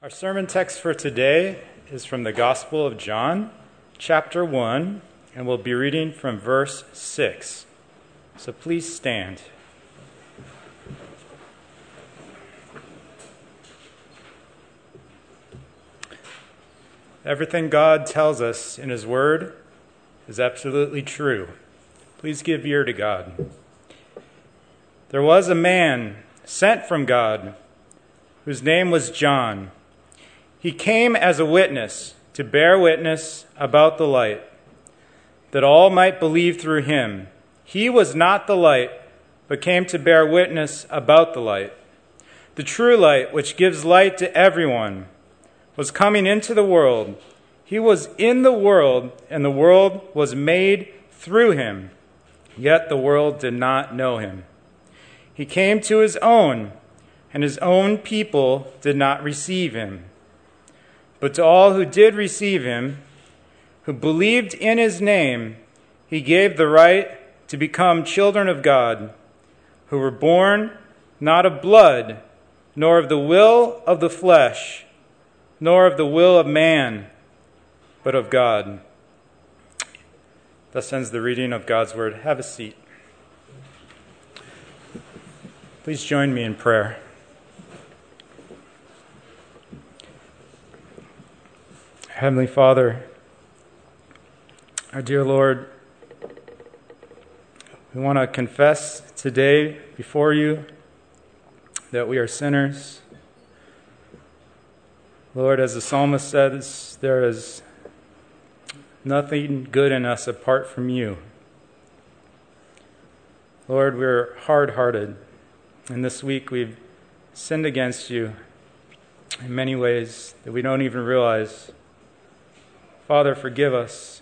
Our sermon text for today is from the Gospel of John, chapter 1, and we'll be reading from verse 6. So please stand. Everything God tells us in His Word is absolutely true. Please give ear to God. There was a man sent from God whose name was John. He came as a witness to bear witness about the light, that all might believe through him. He was not the light, but came to bear witness about the light. The true light, which gives light to everyone, was coming into the world. He was in the world, and the world was made through him, yet the world did not know him. He came to his own, and his own people did not receive him. But to all who did receive him, who believed in his name, he gave the right to become children of God, who were born not of blood, nor of the will of the flesh, nor of the will of man, but of God. Thus ends the reading of God's word. Have a seat. Please join me in prayer. Heavenly Father, our dear Lord, we want to confess today before you that we are sinners. Lord, as the psalmist says, there is nothing good in us apart from you. Lord, we're hard hearted, and this week we've sinned against you in many ways that we don't even realize. Father, forgive us.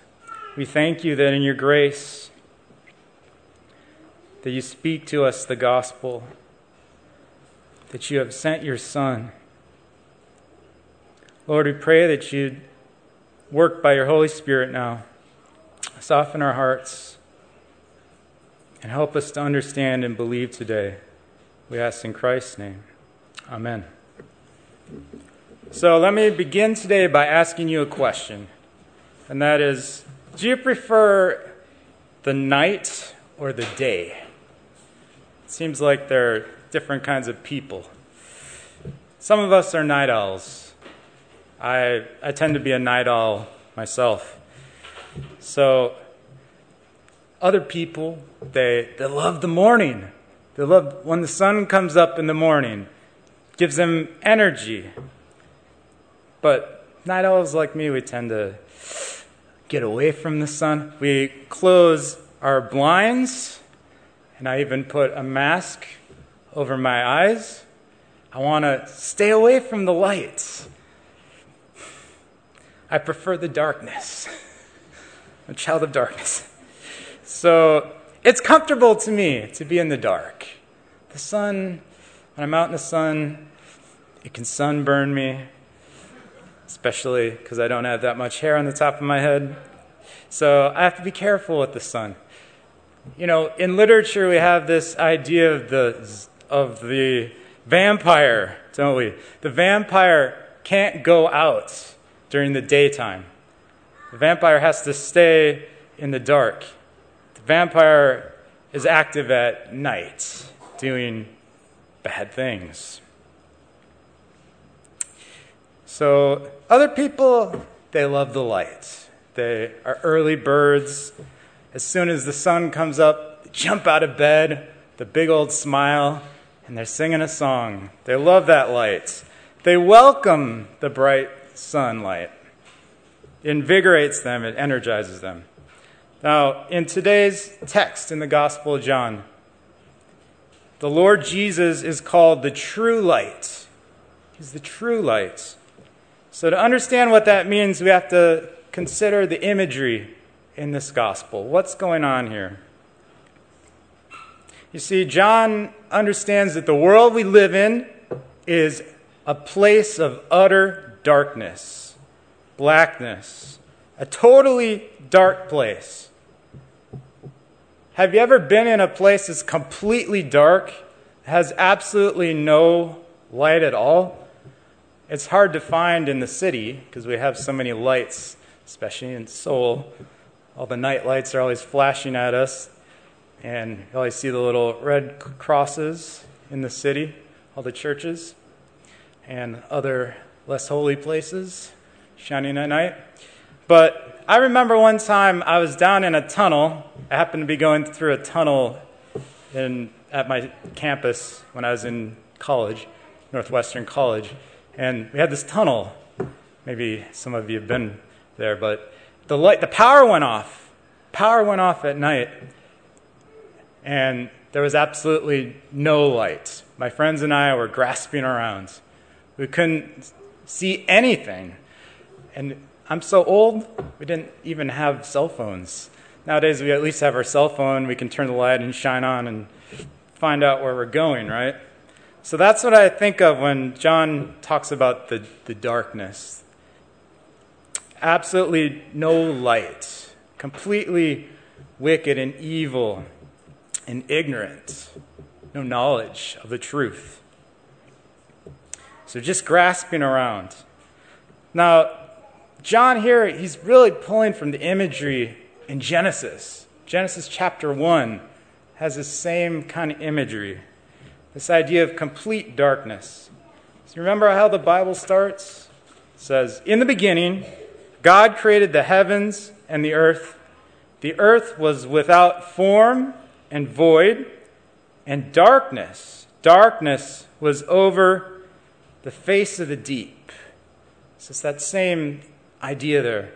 We thank you that in your grace, that you speak to us the gospel, that you have sent your Son. Lord, we pray that you'd work by your Holy Spirit now, soften our hearts, and help us to understand and believe today. We ask in Christ's name. Amen. So let me begin today by asking you a question and that is do you prefer the night or the day? It seems like there are different kinds of people. Some of us are night owls. I, I tend to be a night owl myself. So, other people, they, they love the morning. They love when the sun comes up in the morning, gives them energy. But night owls like me, we tend to get away from the sun. We close our blinds, and I even put a mask over my eyes. I want to stay away from the lights. I prefer the darkness. I'm a child of darkness. So it's comfortable to me to be in the dark. The sun, when I'm out in the sun, it can sunburn me especially because I don't have that much hair on the top of my head. So I have to be careful with the sun. You know, in literature, we have this idea of the, of the vampire, don't we? The vampire can't go out during the daytime. The vampire has to stay in the dark. The vampire is active at night, doing bad things. So, other people, they love the light. They are early birds. As soon as the sun comes up, they jump out of bed, the big old smile, and they're singing a song. They love that light. They welcome the bright sunlight. It invigorates them, it energizes them. Now, in today's text in the Gospel of John, the Lord Jesus is called the true light. He's the true light. So, to understand what that means, we have to consider the imagery in this gospel. What's going on here? You see, John understands that the world we live in is a place of utter darkness, blackness, a totally dark place. Have you ever been in a place that's completely dark, has absolutely no light at all? It's hard to find in the city because we have so many lights, especially in Seoul. All the night lights are always flashing at us, and you always see the little red crosses in the city, all the churches, and other less holy places shining at night. But I remember one time I was down in a tunnel. I happened to be going through a tunnel in, at my campus when I was in college, Northwestern College. And we had this tunnel. Maybe some of you have been there, but the light, the power went off. Power went off at night. And there was absolutely no light. My friends and I were grasping around. We couldn't see anything. And I'm so old, we didn't even have cell phones. Nowadays, we at least have our cell phone. We can turn the light and shine on and find out where we're going, right? So that's what I think of when John talks about the, the darkness. Absolutely no light, completely wicked and evil and ignorant, no knowledge of the truth. So just grasping around. Now, John here, he's really pulling from the imagery in Genesis. Genesis chapter 1 has the same kind of imagery this idea of complete darkness. So you remember how the Bible starts? It says, In the beginning, God created the heavens and the earth. The earth was without form and void, and darkness, darkness was over the face of the deep. So it's that same idea there.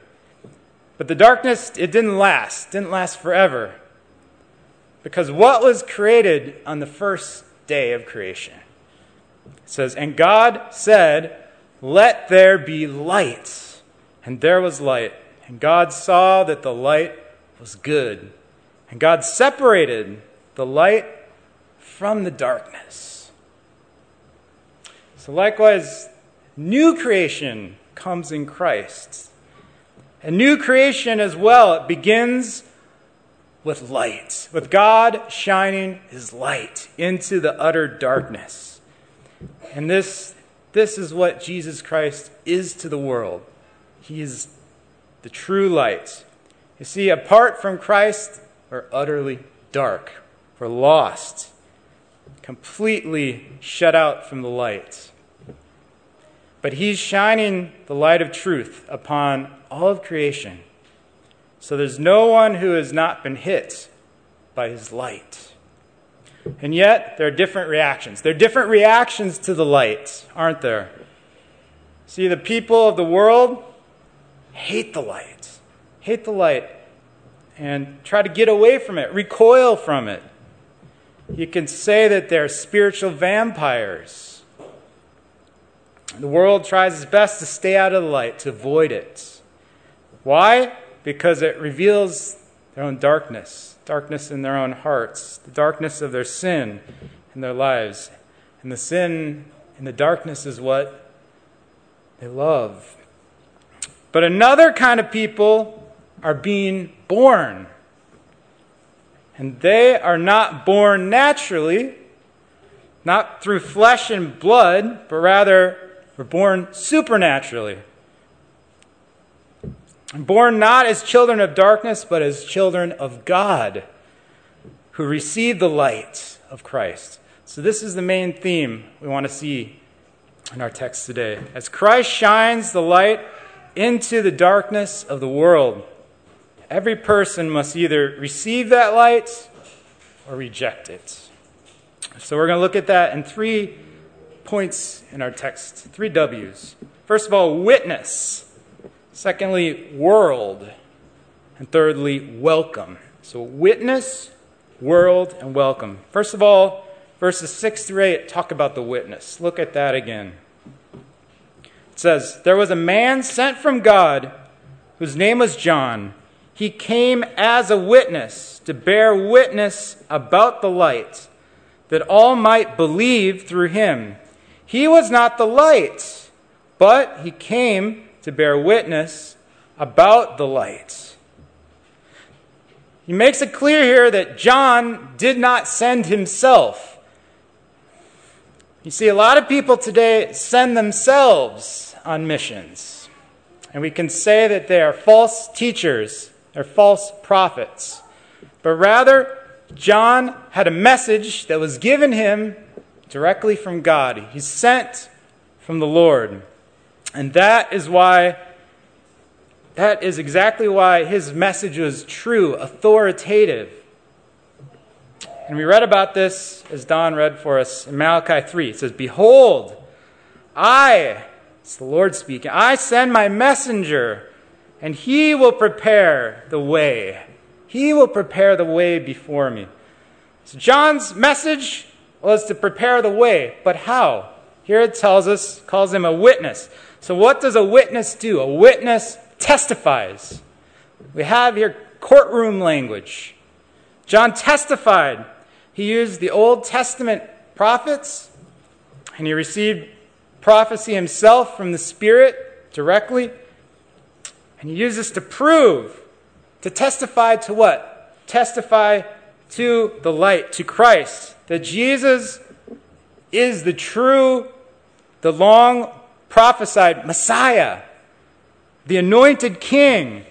But the darkness, it didn't last, didn't last forever. Because what was created on the first day of creation? It says, And God said, Let there be light. And there was light. And God saw that the light was good. And God separated the light from the darkness. So, likewise, new creation comes in Christ. A new creation as well. It begins with light, with God shining his light into the utter darkness. And this, this is what Jesus Christ is to the world. He is the true light. You see, apart from Christ, we're utterly dark. We're lost, completely shut out from the light. But he's shining the light of truth upon all of creation. So there's no one who has not been hit by his light. And yet, there are different reactions. There are different reactions to the light, aren't there? See, the people of the world hate the light, hate the light, and try to get away from it, recoil from it. You can say that they're spiritual vampires the world tries its best to stay out of the light, to avoid it. Why? Because it reveals their own darkness, darkness in their own hearts, the darkness of their sin in their lives. And the sin and the darkness is what they love. But another kind of people are being born. And they are not born naturally, not through flesh and blood, but rather we're born supernaturally. Born not as children of darkness, but as children of God who receive the light of Christ. So, this is the main theme we want to see in our text today. As Christ shines the light into the darkness of the world, every person must either receive that light or reject it. So, we're going to look at that in three points in our text three W's. First of all, witness. Secondly, world. And thirdly, welcome. So, witness, world, and welcome. First of all, verses 6 through 8 talk about the witness. Look at that again. It says, There was a man sent from God whose name was John. He came as a witness to bear witness about the light, that all might believe through him. He was not the light, but he came to bear witness about the light. He makes it clear here that John did not send himself. You see, a lot of people today send themselves on missions. And we can say that they are false teachers, they're false prophets. But rather, John had a message that was given him directly from God. He's sent from the Lord. And that is why, that is exactly why his message was true, authoritative. And we read about this as Don read for us in Malachi 3. It says, Behold, I, it's the Lord speaking, I send my messenger, and he will prepare the way. He will prepare the way before me. So John's message was to prepare the way, but how? Here it tells us, calls him a witness. So what does a witness do? A witness testifies. We have here courtroom language. John testified he used the Old Testament prophets, and he received prophecy himself from the Spirit directly. And he used this to prove, to testify to what? Testify to the light, to Christ, that Jesus is the true, the long prophesied Messiah, the anointed king,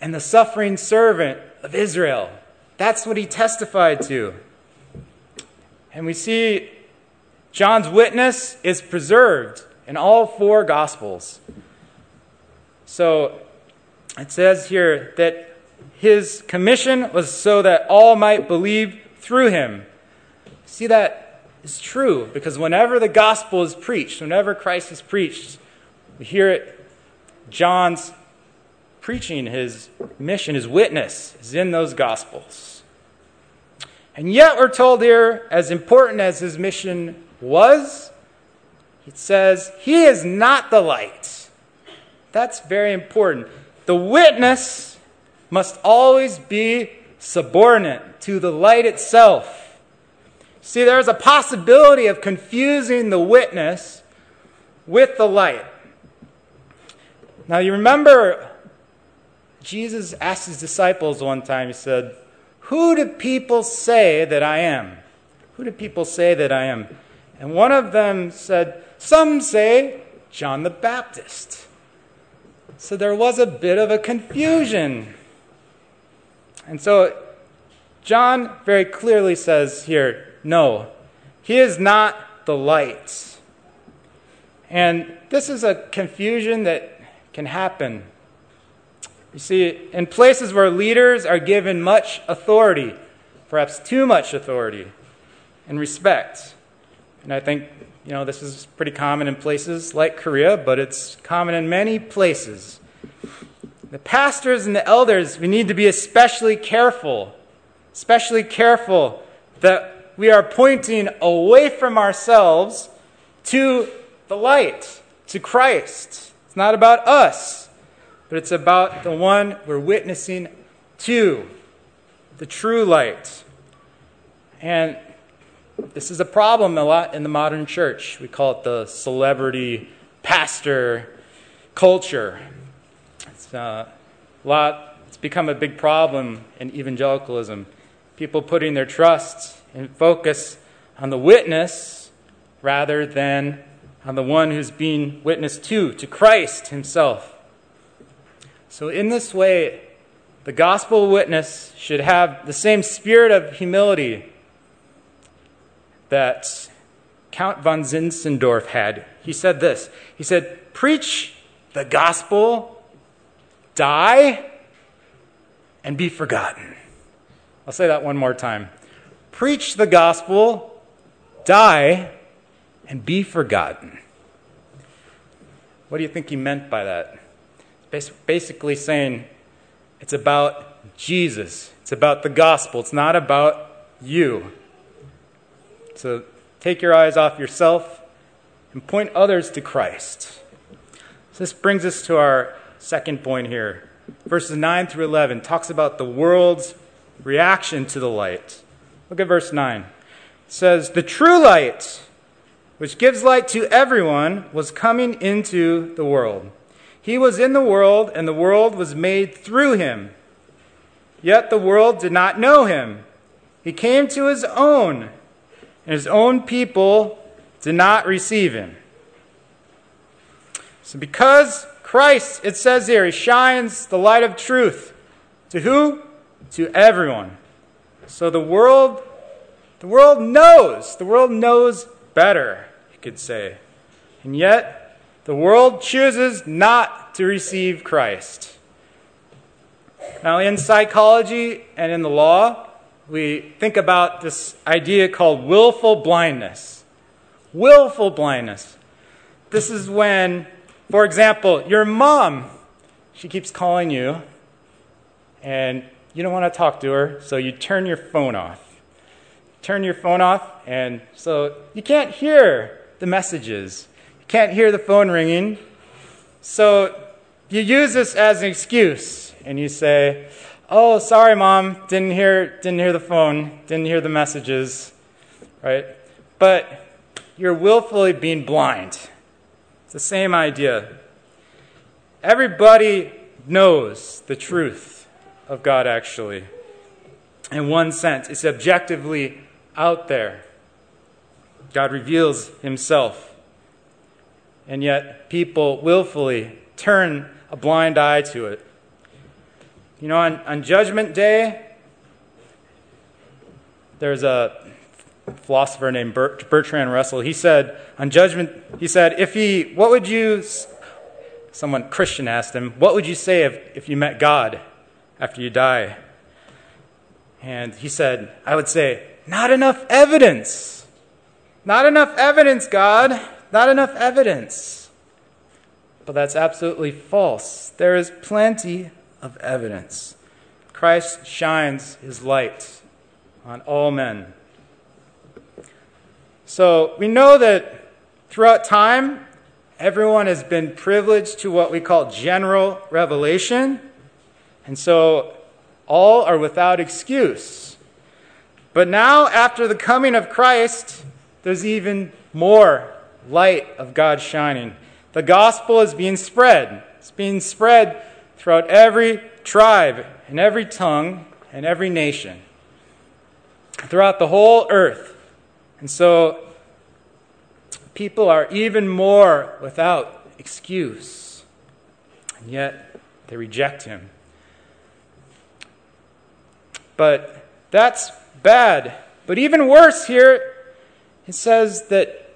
and the suffering servant of Israel. That's what he testified to. And we see John's witness is preserved in all four Gospels. So it says here that his commission was so that all might believe through him. See, that is true because whenever the gospel is preached, whenever Christ is preached, we hear it, John's preaching, his mission, his witness is in those gospels. And yet, we're told here, as important as his mission was, it says, He is not the light. That's very important. The witness must always be subordinate to the light itself. See, there's a possibility of confusing the witness with the light. Now, you remember Jesus asked his disciples one time, He said, who do people say that I am? Who do people say that I am? And one of them said, Some say John the Baptist. So there was a bit of a confusion. And so John very clearly says here, No, he is not the light. And this is a confusion that can happen you see, in places where leaders are given much authority, perhaps too much authority and respect, and I think, you know, this is pretty common in places like Korea, but it's common in many places. The pastors and the elders, we need to be especially careful, especially careful that we are pointing away from ourselves to the light, to Christ. It's not about us but it's about the one we're witnessing to, the true light. And this is a problem a lot in the modern church. We call it the celebrity pastor culture. It's uh, a lot. It's become a big problem in evangelicalism. People putting their trust and focus on the witness rather than on the one who's being witnessed to, to Christ Himself. So, in this way, the gospel witness should have the same spirit of humility that Count von Zinzendorf had. He said this He said, Preach the gospel, die, and be forgotten. I'll say that one more time. Preach the gospel, die, and be forgotten. What do you think he meant by that? basically saying it's about Jesus, it's about the gospel, it's not about you. So take your eyes off yourself and point others to Christ. So this brings us to our second point here. Verses 9 through 11 talks about the world's reaction to the light. Look at verse 9. It says, The true light, which gives light to everyone, was coming into the world. He was in the world, and the world was made through him. Yet the world did not know him. He came to his own, and his own people did not receive him. So, because Christ, it says here, he shines the light of truth. To who? To everyone. So the world, the world knows. The world knows better, you could say. And yet, the world chooses not to receive Christ. Now, in psychology and in the law, we think about this idea called willful blindness. Willful blindness. This is when, for example, your mom, she keeps calling you, and you don't want to talk to her, so you turn your phone off. Turn your phone off, and so you can't hear the messages. You can't hear the phone ringing. So you use this as an excuse, and you say, "Oh, sorry, mom, didn't hear, didn't hear the phone, didn't hear the messages," right? But you're willfully being blind. It's the same idea. Everybody knows the truth of God, actually. In one sense, it's objectively out there. God reveals himself. And yet, people willfully turn a blind eye to it. You know, on, on Judgment Day, there's a philosopher named Bert, Bertrand Russell. He said, on Judgment, he said, if he, what would you, someone Christian asked him, what would you say if, if you met God? After you die. And he said, I would say, Not enough evidence. Not enough evidence, God. Not enough evidence. But that's absolutely false. There is plenty of evidence. Christ shines his light on all men. So we know that throughout time, everyone has been privileged to what we call general revelation. And so all are without excuse. But now, after the coming of Christ, there's even more light of God shining. The gospel is being spread. It's being spread throughout every tribe and every tongue and every nation, throughout the whole earth. And so people are even more without excuse. And yet they reject him. But that's bad. But even worse here, it says that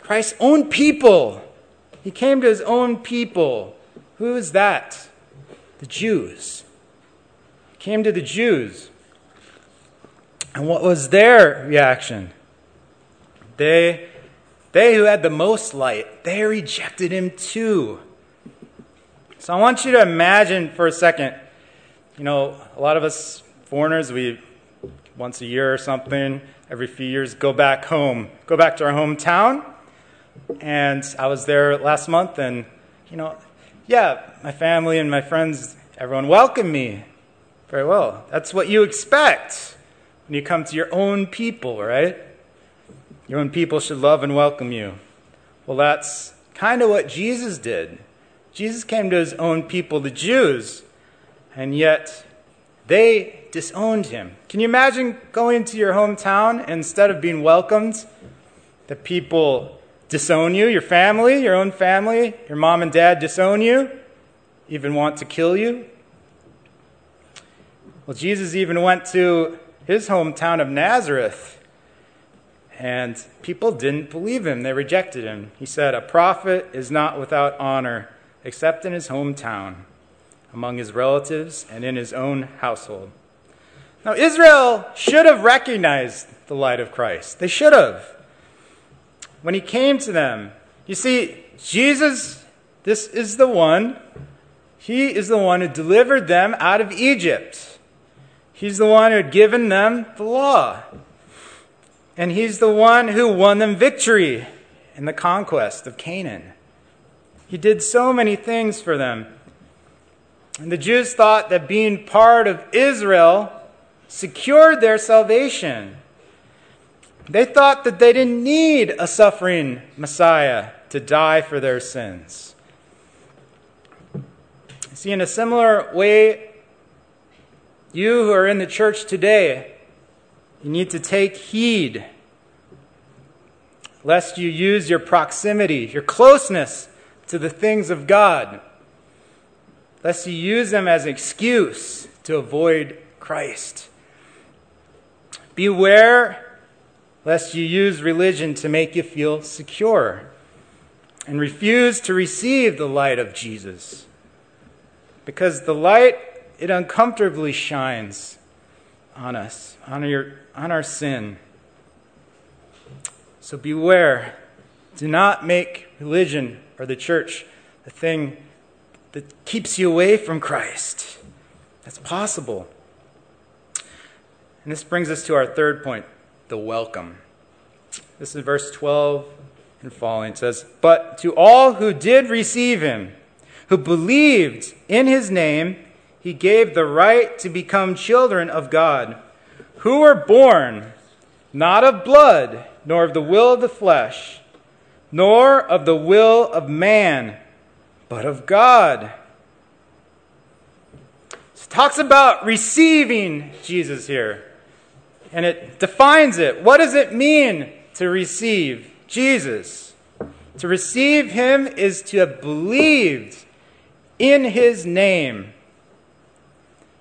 Christ's own people, he came to his own people. Who is that? The Jews. He came to the Jews. And what was their reaction? They, they who had the most light, they rejected him too. So I want you to imagine for a second, you know, a lot of us foreigners, we once a year or something, every few years, go back home, go back to our hometown. And I was there last month, and you know, yeah, my family and my friends, everyone welcomed me very well. That's what you expect when you come to your own people, right? Your own people should love and welcome you. Well, that's kind of what Jesus did. Jesus came to his own people, the Jews, and yet they disowned him. Can you imagine going to your hometown and instead of being welcomed, the people disown you, your family, your own family, your mom and dad disown you, even want to kill you? Well, Jesus even went to his hometown of Nazareth, and people didn't believe him. They rejected him. He said, A prophet is not without honor except in his hometown among his relatives and in his own household. Now, Israel should have recognized the light of Christ. They should have. When he came to them, you see, Jesus, this is the one, he is the one who delivered them out of Egypt. He's the one who had given them the law. And he's the one who won them victory in the conquest of Canaan. He did so many things for them. And the Jews thought that being part of Israel secured their salvation. They thought that they didn't need a suffering Messiah to die for their sins. See, in a similar way, you who are in the church today, you need to take heed lest you use your proximity, your closeness to the things of God, lest you use them as an excuse to avoid Christ. Beware lest you use religion to make you feel secure and refuse to receive the light of Jesus. Because the light, it uncomfortably shines on us, on, your, on our sin. So beware. Do not make religion or the church the thing that keeps you away from Christ. That's possible. And this brings us to our third point the welcome. This is verse 12 and following. It says, But to all who did receive him, who believed in his name, he gave the right to become children of God, who were born not of blood, nor of the will of the flesh, nor of the will of man, but of God. It talks about receiving Jesus here. And it defines it. What does it mean to receive Jesus? To receive him is to have believed in his name.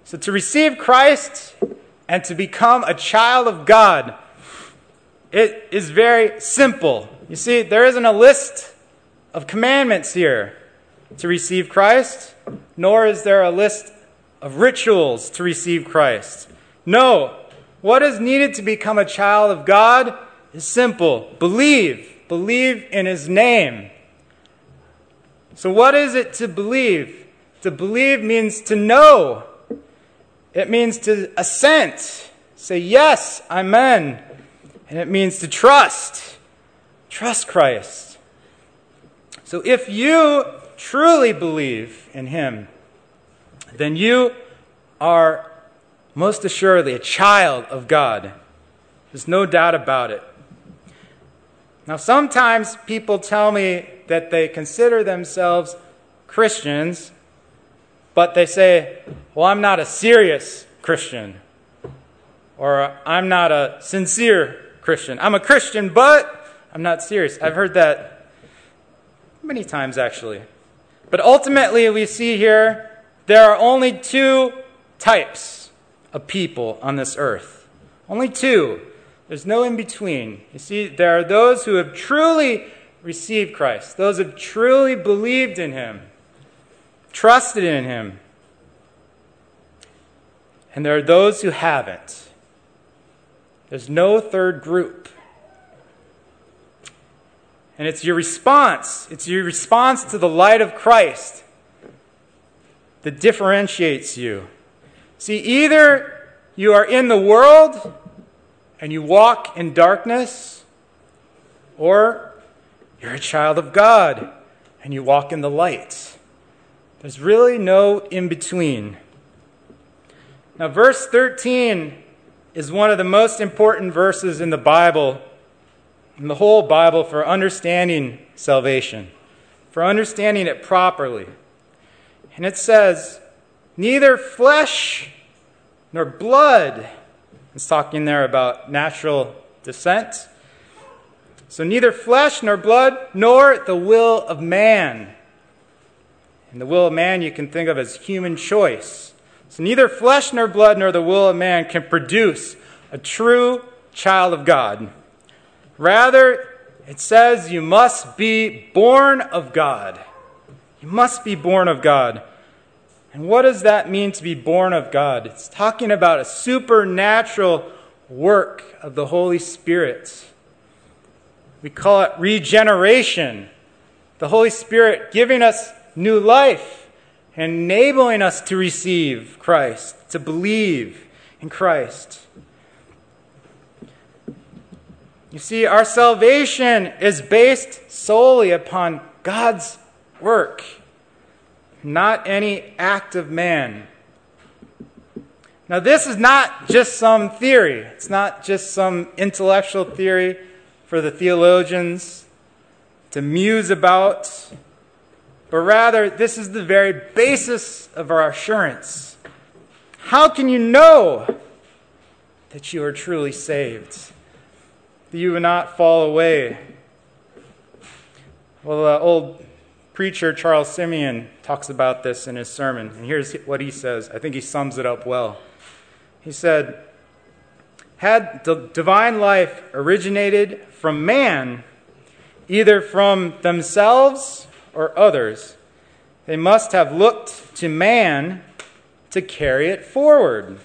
So to receive Christ and to become a child of God, it is very simple. You see, there isn't a list of commandments here to receive Christ, nor is there a list of rituals to receive Christ. No, what is needed to become a child of God is simple believe. Believe in His name. So, what is it to believe? To believe means to know, it means to assent, say, Yes, Amen. And it means to trust. Trust Christ. So, if you truly believe in Him, then you are most assuredly a child of God. There's no doubt about it. Now, sometimes people tell me that they consider themselves Christians, but they say, Well, I'm not a serious Christian, or I'm not a sincere Christian. I'm a Christian, but I'm not serious. I've heard that many times, actually. But ultimately, we see here there are only two types of people on this earth. Only two. There's no in between. You see, there are those who have truly received Christ, those who have truly believed in Him, trusted in Him. And there are those who haven't. There's no third group. And it's your response. It's your response to the light of Christ that differentiates you. See, either you are in the world and you walk in darkness, or you're a child of God and you walk in the light. There's really no in between. Now, verse 13 is one of the most important verses in the Bible, in the whole Bible, for understanding salvation, for understanding it properly. And it says, Neither flesh nor blood it's talking there about natural descent. So neither flesh nor blood nor the will of man. And the will of man you can think of as human choice. So neither flesh nor blood nor the will of man can produce a true child of God. Rather, it says you must be born of God. You must be born of God. And what does that mean to be born of God? It's talking about a supernatural work of the Holy Spirit. We call it regeneration. The Holy Spirit giving us new life, enabling us to receive Christ, to believe in Christ. You see, our salvation is based solely upon God's work not any act of man. Now, this is not just some theory, it's not just some intellectual theory for the theologians to muse about, but rather, this is the very basis of our assurance. How can you know that you are truly saved? That you will not fall away Well, the old preacher Charles Simeon talks about this in his sermon, and here's what he says. I think he sums it up well. He said, Had the divine life originated from man, either from themselves or others, they must have looked to man to carry it forward.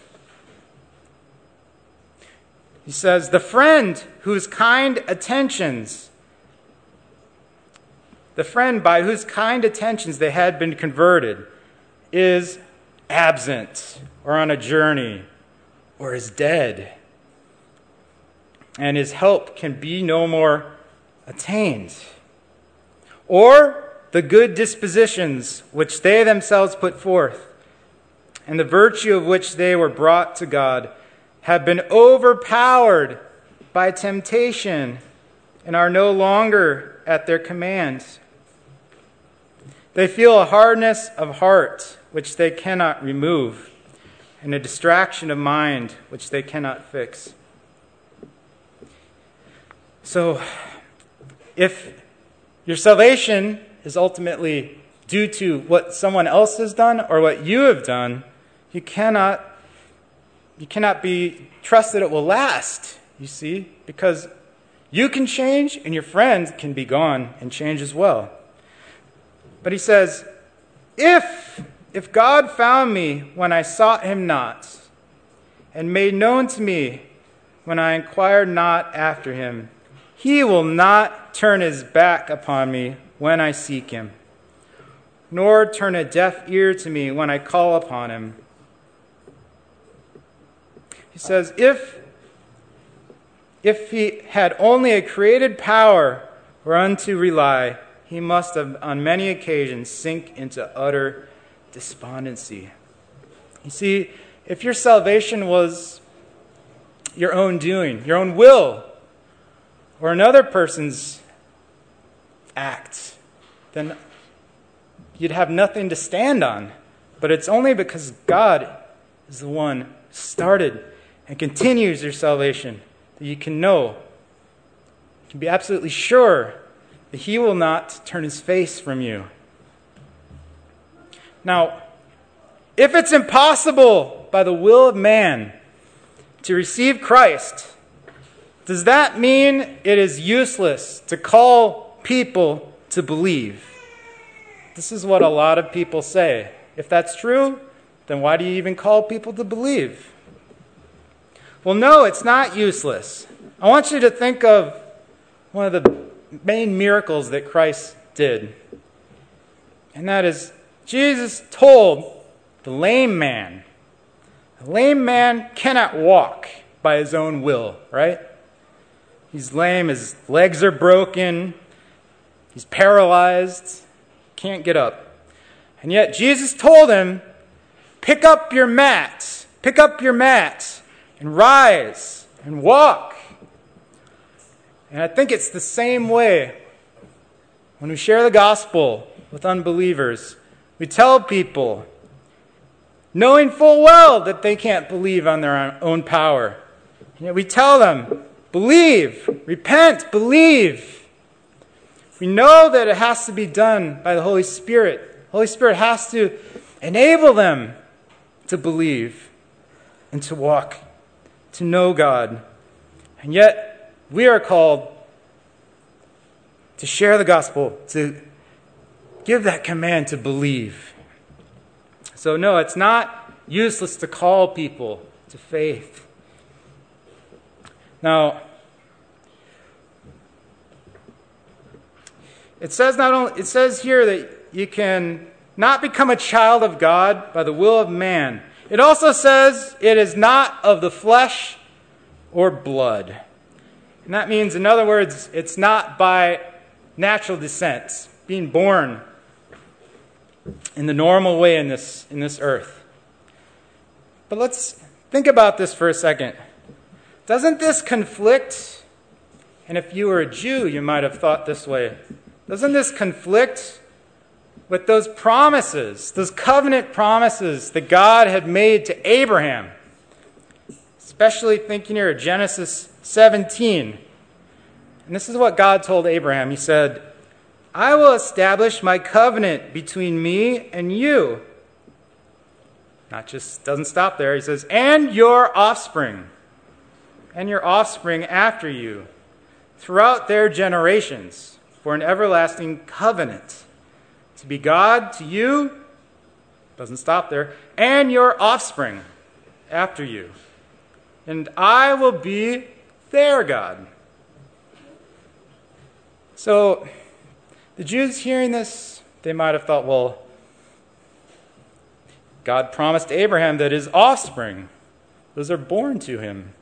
He says, The friend whose kind attentions the friend by whose kind attentions they had been converted is absent or on a journey or is dead. And his help can be no more attained. Or the good dispositions which they themselves put forth and the virtue of which they were brought to God have been overpowered by temptation and are no longer at their command. They feel a hardness of heart which they cannot remove, and a distraction of mind which they cannot fix. So, if your salvation is ultimately due to what someone else has done or what you have done, you cannot you cannot be trust that it will last, you see, because you can change and your friends can be gone and change as well. But he says, If, if God found me when I sought him not, and made known to me when I inquired not after him, he will not turn his back upon me when I seek him, nor turn a deaf ear to me when I call upon him. He says, If if he had only a created power whereon to rely, he must have, on many occasions, sink into utter despondency. You see, if your salvation was your own doing, your own will, or another person's act, then you'd have nothing to stand on. But it's only because God is the one started and continues your salvation that you can know, you can be absolutely sure that he will not turn his face from you. Now, if it's impossible by the will of man to receive Christ, does that mean it is useless to call people to believe? This is what a lot of people say. If that's true, then why do you even call people to believe? Well, no, it's not useless. I want you to think of one of the main miracles that Christ did. And that is, Jesus told the lame man, the lame man cannot walk by his own will, right? He's lame, his legs are broken, he's paralyzed, can't get up. And yet Jesus told him, Pick up your mat, pick up your mat, and rise and walk. And I think it's the same way when we share the gospel with unbelievers. We tell people, knowing full well that they can't believe on their own power. And yet we tell them, believe, repent, believe. We know that it has to be done by the Holy Spirit. The Holy Spirit has to enable them to believe and to walk, to know God. And yet, we are called to share the gospel, to give that command to believe. So, no, it's not useless to call people to faith. Now, it says not only it says here that you can not become a child of God by the will of man. It also says it is not of the flesh or blood. And that means, in other words, it's not by natural descent, being born in the normal way in this, in this earth. But let's think about this for a second. Doesn't this conflict? And if you were a Jew, you might have thought this way. Doesn't this conflict with those promises, those covenant promises that God had made to Abraham? Especially thinking here of Genesis 17. And this is what God told Abraham. He said, I will establish my covenant between me and you. Not just doesn't stop there. He says, and your offspring, and your offspring after you, throughout their generations, for an everlasting covenant. To be God to you, doesn't stop there, and your offspring after you. And I will be their God. So, the Jews hearing this, they might have thought, well, God promised Abraham that his offspring, those are born to him,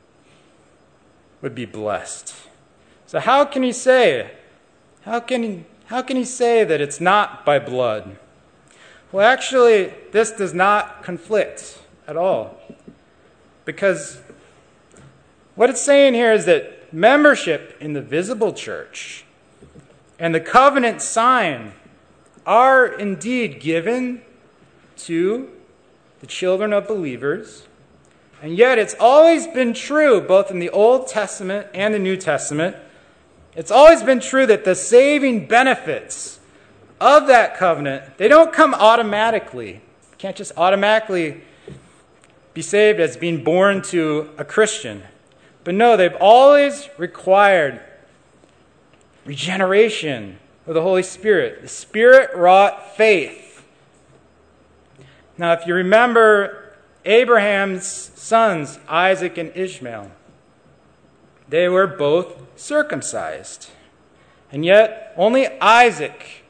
would be blessed. So how can he say, how can he, how can he say that it's not by blood? Well, actually, this does not conflict at all. Because what it's saying here is that membership in the visible church and the covenant sign are indeed given to the children of believers. And yet, it's always been true, both in the Old Testament and the New Testament, it's always been true that the saving benefits of that covenant, they don't come automatically. You can't just automatically be saved as being born to a Christian. But no, they've always required regeneration of the Holy Spirit. The Spirit wrought faith. Now, if you remember Abraham's sons, Isaac and Ishmael, they were both circumcised. And yet, only Isaac,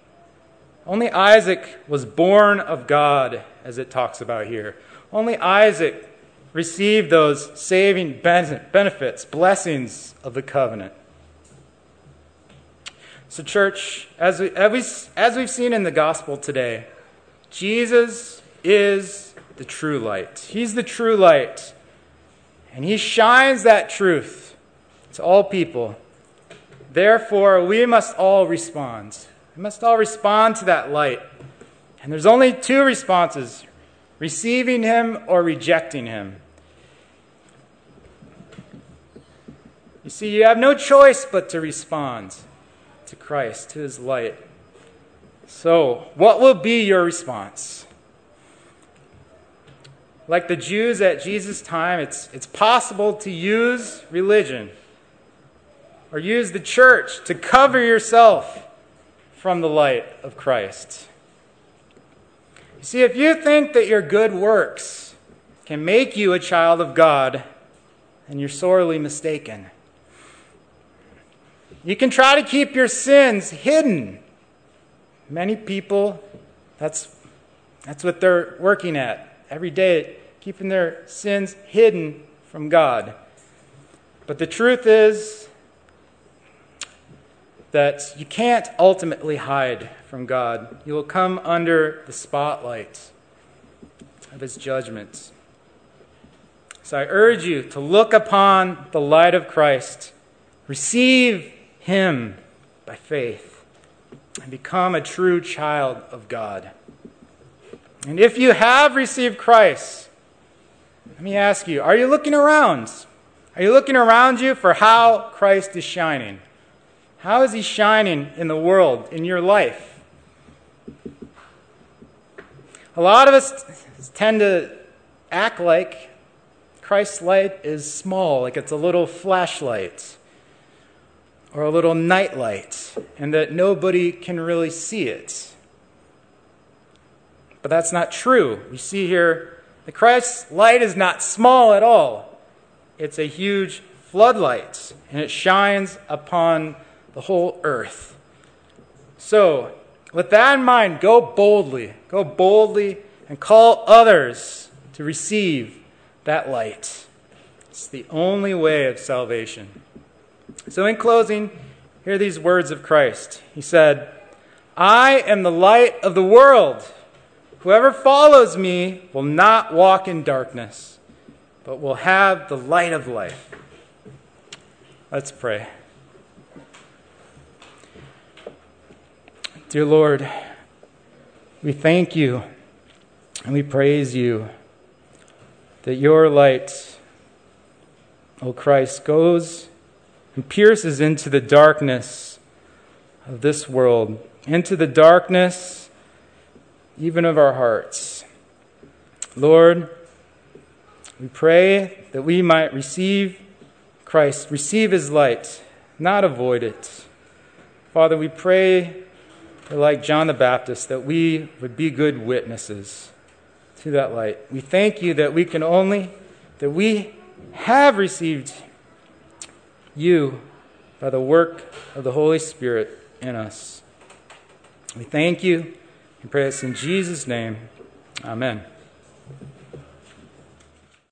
only Isaac was born of God, as it talks about here. Only Isaac received those saving benefits, blessings of the covenant. So, church, as, we, as we've seen in the gospel today, Jesus is the true light. He's the true light. And he shines that truth to all people. Therefore, we must all respond. We must all respond to that light. And there's only two responses receiving him or rejecting him. You see, you have no choice but to respond to Christ, to his light. So, what will be your response? Like the Jews at Jesus' time, it's, it's possible to use religion or use the church to cover yourself from the light of Christ. See, if you think that your good works can make you a child of God, then you're sorely mistaken. You can try to keep your sins hidden. Many people, that's, that's what they're working at every day, keeping their sins hidden from God. But the truth is that you can't ultimately hide from God. You will come under the spotlight of His judgments. So I urge you to look upon the light of Christ, receive him by faith and become a true child of God. And if you have received Christ, let me ask you are you looking around? Are you looking around you for how Christ is shining? How is he shining in the world, in your life? A lot of us tend to act like Christ's light is small, like it's a little flashlight or a little nightlight, and that nobody can really see it. But that's not true. We see here that Christ's light is not small at all, it's a huge floodlight, and it shines upon the whole earth. So, with that in mind, go boldly. Go boldly and call others to receive that light. It's the only way of salvation. So, in closing, hear these words of Christ. He said, I am the light of the world. Whoever follows me will not walk in darkness, but will have the light of life. Let's pray. Dear Lord, we thank you and we praise you that your light, O Christ, goes and pierces into the darkness of this world into the darkness, even of our hearts. Lord, we pray that we might receive Christ, receive his light, not avoid it. Father, we pray, like John the Baptist, that we would be good witnesses to that light. We thank you that we can only, that we have received you by the work of the Holy Spirit in us. We thank you and pray this in Jesus' name. Amen.